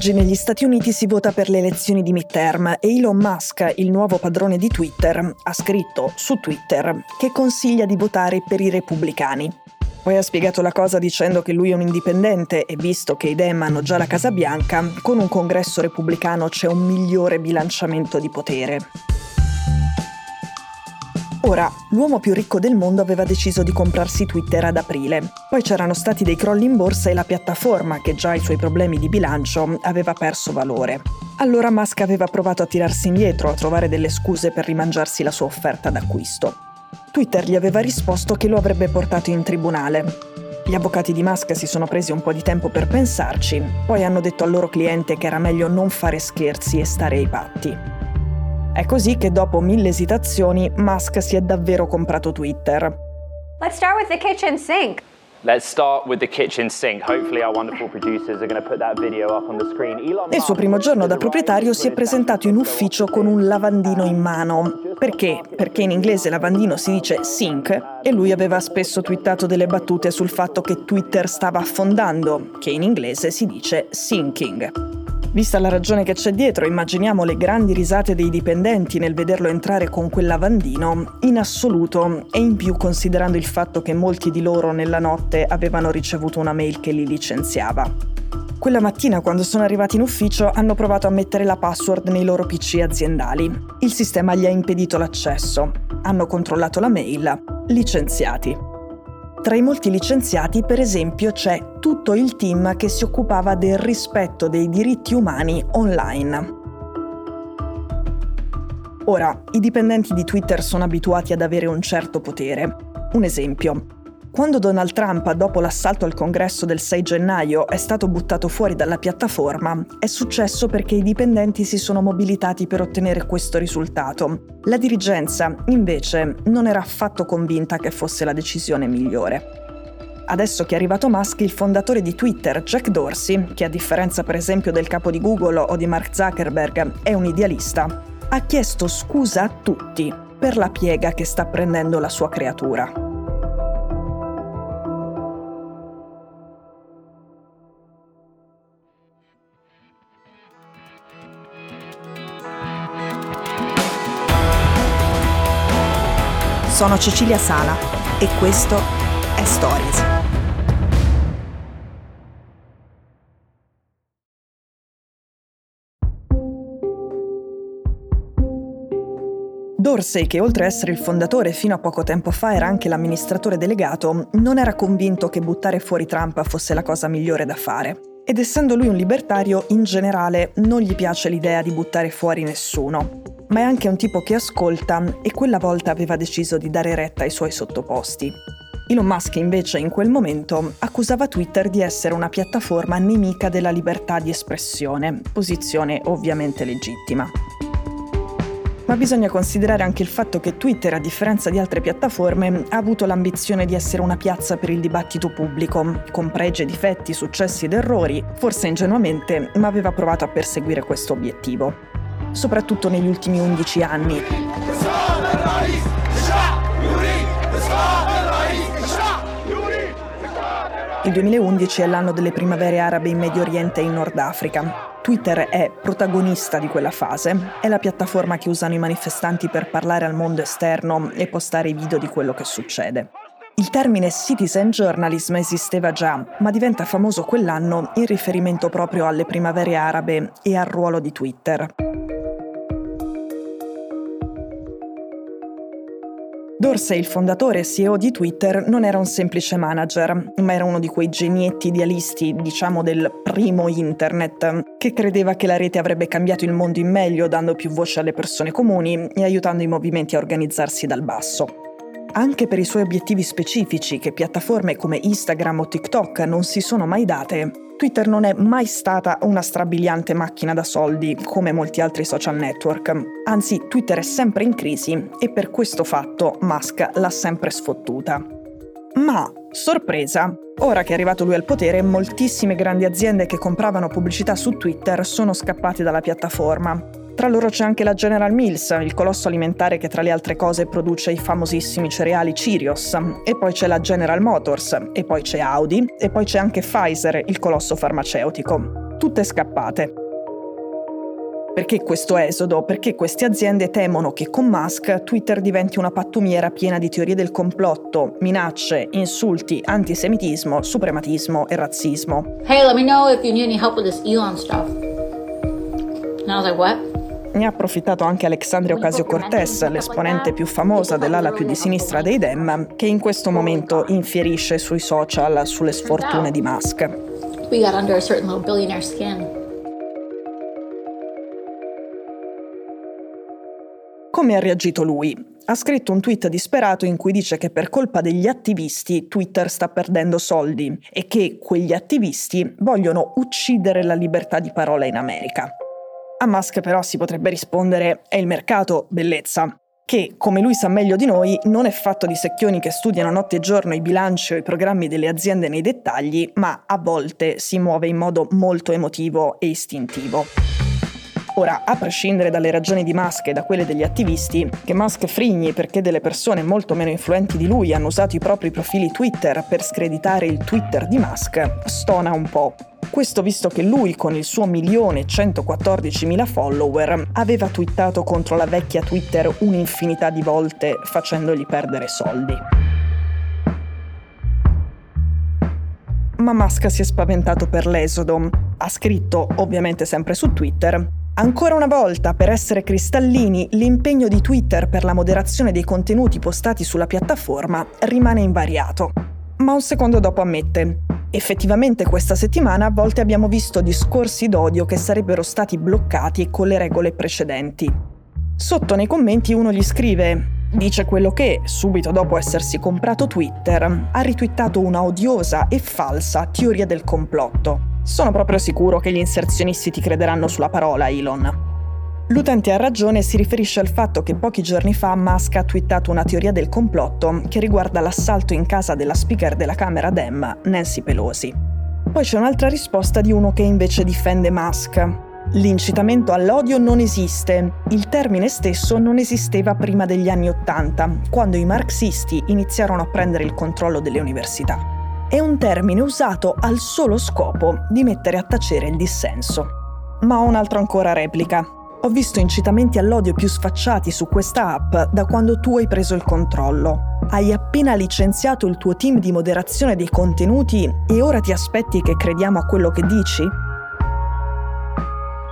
Oggi negli Stati Uniti si vota per le elezioni di midterm e Elon Musk, il nuovo padrone di Twitter, ha scritto su Twitter che consiglia di votare per i repubblicani. Poi ha spiegato la cosa dicendo che lui è un indipendente e visto che i Dem hanno già la Casa Bianca, con un congresso repubblicano c'è un migliore bilanciamento di potere. Ora, l'uomo più ricco del mondo aveva deciso di comprarsi Twitter ad aprile. Poi c'erano stati dei crolli in borsa e la piattaforma, che già i suoi problemi di bilancio, aveva perso valore. Allora Musk aveva provato a tirarsi indietro, a trovare delle scuse per rimangiarsi la sua offerta d'acquisto. Twitter gli aveva risposto che lo avrebbe portato in tribunale. Gli avvocati di Musk si sono presi un po' di tempo per pensarci, poi hanno detto al loro cliente che era meglio non fare scherzi e stare ai patti. È così che dopo mille esitazioni Musk si è davvero comprato Twitter. Let's start with the kitchen sink. Let's start with the kitchen sink. Hopefully our wonderful producers are going to put that video up on the screen. Elon Nel suo primo giorno da proprietario si è presentato in ufficio con un lavandino in mano. Perché? Perché in inglese lavandino si dice sink e lui aveva spesso twittato delle battute sul fatto che Twitter stava affondando, che in inglese si dice sinking. Vista la ragione che c'è dietro, immaginiamo le grandi risate dei dipendenti nel vederlo entrare con quel lavandino, in assoluto, e in più considerando il fatto che molti di loro nella notte avevano ricevuto una mail che li licenziava. Quella mattina, quando sono arrivati in ufficio, hanno provato a mettere la password nei loro PC aziendali. Il sistema gli ha impedito l'accesso. Hanno controllato la mail. Licenziati. Tra i molti licenziati, per esempio, c'è tutto il team che si occupava del rispetto dei diritti umani online. Ora, i dipendenti di Twitter sono abituati ad avere un certo potere. Un esempio, quando Donald Trump, dopo l'assalto al congresso del 6 gennaio, è stato buttato fuori dalla piattaforma, è successo perché i dipendenti si sono mobilitati per ottenere questo risultato. La dirigenza, invece, non era affatto convinta che fosse la decisione migliore. Adesso che è arrivato Musk, il fondatore di Twitter, Jack Dorsey, che a differenza per esempio del capo di Google o di Mark Zuckerberg è un idealista, ha chiesto scusa a tutti per la piega che sta prendendo la sua creatura. Sono Cecilia Sala e questo è Stories. Dorsey, che oltre a essere il fondatore fino a poco tempo fa era anche l'amministratore delegato, non era convinto che buttare fuori Trump fosse la cosa migliore da fare. Ed essendo lui un libertario, in generale non gli piace l'idea di buttare fuori nessuno ma è anche un tipo che ascolta e quella volta aveva deciso di dare retta ai suoi sottoposti. Elon Musk invece in quel momento accusava Twitter di essere una piattaforma nemica della libertà di espressione, posizione ovviamente legittima. Ma bisogna considerare anche il fatto che Twitter, a differenza di altre piattaforme, ha avuto l'ambizione di essere una piazza per il dibattito pubblico, con pregi, difetti, successi ed errori, forse ingenuamente, ma aveva provato a perseguire questo obiettivo soprattutto negli ultimi 11 anni. Il 2011 è l'anno delle primavere arabe in Medio Oriente e in Nord Africa. Twitter è protagonista di quella fase, è la piattaforma che usano i manifestanti per parlare al mondo esterno e postare i video di quello che succede. Il termine citizen journalism esisteva già, ma diventa famoso quell'anno in riferimento proprio alle primavere arabe e al ruolo di Twitter. Dorsey, il fondatore e CEO di Twitter, non era un semplice manager, ma era uno di quei genietti idealisti, diciamo del primo internet, che credeva che la rete avrebbe cambiato il mondo in meglio dando più voce alle persone comuni e aiutando i movimenti a organizzarsi dal basso. Anche per i suoi obiettivi specifici, che piattaforme come Instagram o TikTok non si sono mai date, Twitter non è mai stata una strabiliante macchina da soldi come molti altri social network. Anzi, Twitter è sempre in crisi e per questo fatto Musk l'ha sempre sfottuta. Ma, sorpresa, ora che è arrivato lui al potere, moltissime grandi aziende che compravano pubblicità su Twitter sono scappate dalla piattaforma. Tra loro c'è anche la General Mills, il colosso alimentare che tra le altre cose produce i famosissimi cereali Cheerios, e poi c'è la General Motors, e poi c'è Audi, e poi c'è anche Pfizer, il colosso farmaceutico. tutte scappate. Perché questo esodo? Perché queste aziende temono che con Musk Twitter diventi una pattumiera piena di teorie del complotto, minacce, insulti, antisemitismo, suprematismo e razzismo. Hey, let me know if you need any help with this Elon stuff. And I was like, what? Ne ha approfittato anche Alexandria Ocasio-Cortez, l'esponente più famosa dell'ala più di sinistra dei Dem, che in questo momento infierisce sui social sulle sfortune di Musk. We got under a certain little billionaire skin. Come ha reagito lui? Ha scritto un tweet disperato in cui dice che per colpa degli attivisti Twitter sta perdendo soldi e che quegli attivisti vogliono uccidere la libertà di parola in America. A Musk però si potrebbe rispondere è il mercato, bellezza, che, come lui sa meglio di noi, non è fatto di secchioni che studiano notte e giorno i bilanci o i programmi delle aziende nei dettagli, ma a volte si muove in modo molto emotivo e istintivo. Ora, a prescindere dalle ragioni di Musk e da quelle degli attivisti, che Musk frigni perché delle persone molto meno influenti di lui hanno usato i propri profili Twitter per screditare il Twitter di Musk, stona un po'. Questo visto che lui, con il suo milione e 114 mila follower, aveva twittato contro la vecchia Twitter un'infinità di volte facendogli perdere soldi. Ma Musk si è spaventato per l'esodo. Ha scritto, ovviamente sempre su Twitter, Ancora una volta, per essere cristallini, l'impegno di Twitter per la moderazione dei contenuti postati sulla piattaforma rimane invariato. Ma un secondo dopo ammette, effettivamente questa settimana a volte abbiamo visto discorsi d'odio che sarebbero stati bloccati con le regole precedenti. Sotto nei commenti uno gli scrive, Dice quello che, subito dopo essersi comprato Twitter, ha ritwittato una odiosa e falsa teoria del complotto. Sono proprio sicuro che gli inserzionisti ti crederanno sulla parola, Elon. L'utente ha ragione si riferisce al fatto che pochi giorni fa Musk ha twittato una teoria del complotto che riguarda l'assalto in casa della speaker della Camera Dem, Nancy Pelosi. Poi c'è un'altra risposta di uno che invece difende Musk. L'incitamento all'odio non esiste. Il termine stesso non esisteva prima degli anni Ottanta, quando i marxisti iniziarono a prendere il controllo delle università è un termine usato al solo scopo di mettere a tacere il dissenso. Ma ho un altro ancora replica. Ho visto incitamenti all'odio più sfacciati su questa app da quando tu hai preso il controllo. Hai appena licenziato il tuo team di moderazione dei contenuti e ora ti aspetti che crediamo a quello che dici?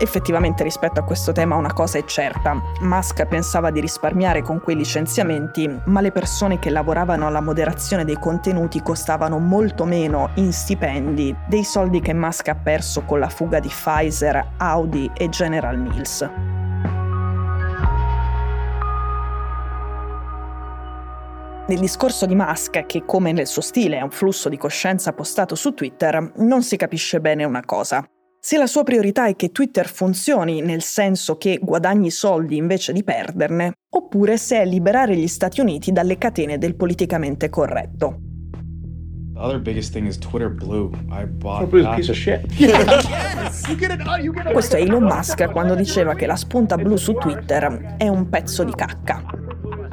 Effettivamente rispetto a questo tema una cosa è certa, Musk pensava di risparmiare con quei licenziamenti, ma le persone che lavoravano alla moderazione dei contenuti costavano molto meno in stipendi dei soldi che Musk ha perso con la fuga di Pfizer, Audi e General Mills. Nel discorso di Musk, che come nel suo stile è un flusso di coscienza postato su Twitter, non si capisce bene una cosa se la sua priorità è che Twitter funzioni nel senso che guadagni soldi invece di perderne, oppure se è liberare gli Stati Uniti dalle catene del politicamente corretto. The other biggest thing is Twitter Blue. I bought Twitter Blue is a piece of shit. yes, you get it, you get it. Questo è Elon Musk quando diceva che la spunta blu su Twitter è un pezzo di cacca.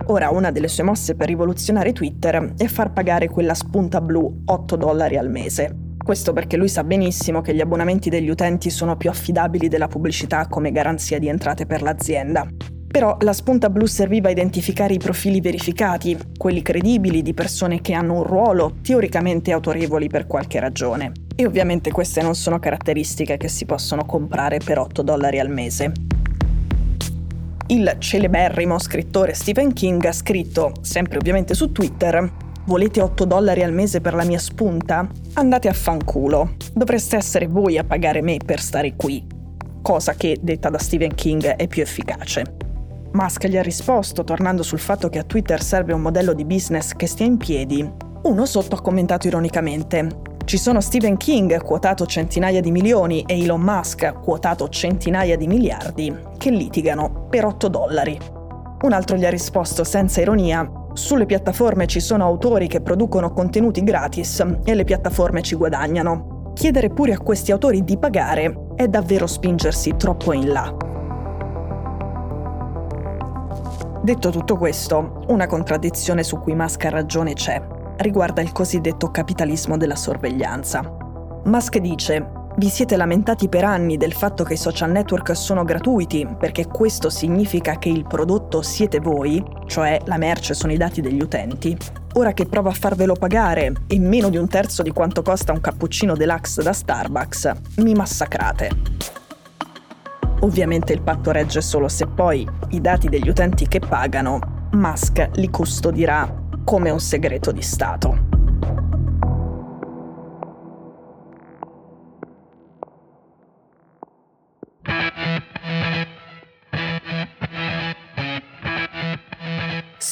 Ora una delle sue mosse per rivoluzionare Twitter è far pagare quella spunta blu 8 dollari al mese. Questo perché lui sa benissimo che gli abbonamenti degli utenti sono più affidabili della pubblicità come garanzia di entrate per l'azienda. Però la spunta blu serviva a identificare i profili verificati, quelli credibili di persone che hanno un ruolo teoricamente autorevoli per qualche ragione. E ovviamente queste non sono caratteristiche che si possono comprare per 8 dollari al mese. Il celeberrimo scrittore Stephen King ha scritto, sempre ovviamente su Twitter, Volete 8 dollari al mese per la mia spunta? Andate a fanculo. Dovreste essere voi a pagare me per stare qui. Cosa che, detta da Stephen King, è più efficace. Musk gli ha risposto, tornando sul fatto che a Twitter serve un modello di business che stia in piedi. Uno sotto ha commentato ironicamente: Ci sono Stephen King, quotato centinaia di milioni, e Elon Musk, quotato centinaia di miliardi, che litigano per 8 dollari. Un altro gli ha risposto senza ironia: sulle piattaforme ci sono autori che producono contenuti gratis e le piattaforme ci guadagnano. Chiedere pure a questi autori di pagare è davvero spingersi troppo in là. Detto tutto questo, una contraddizione su cui Musk ha ragione c'è. Riguarda il cosiddetto capitalismo della sorveglianza. Musk dice Vi siete lamentati per anni del fatto che i social network sono gratuiti, perché questo significa che il prodotto siete voi, cioè la merce sono i dati degli utenti. Ora che provo a farvelo pagare e meno di un terzo di quanto costa un cappuccino deluxe da Starbucks, mi massacrate. Ovviamente il patto regge solo se poi i dati degli utenti che pagano, Musk li custodirà come un segreto di Stato.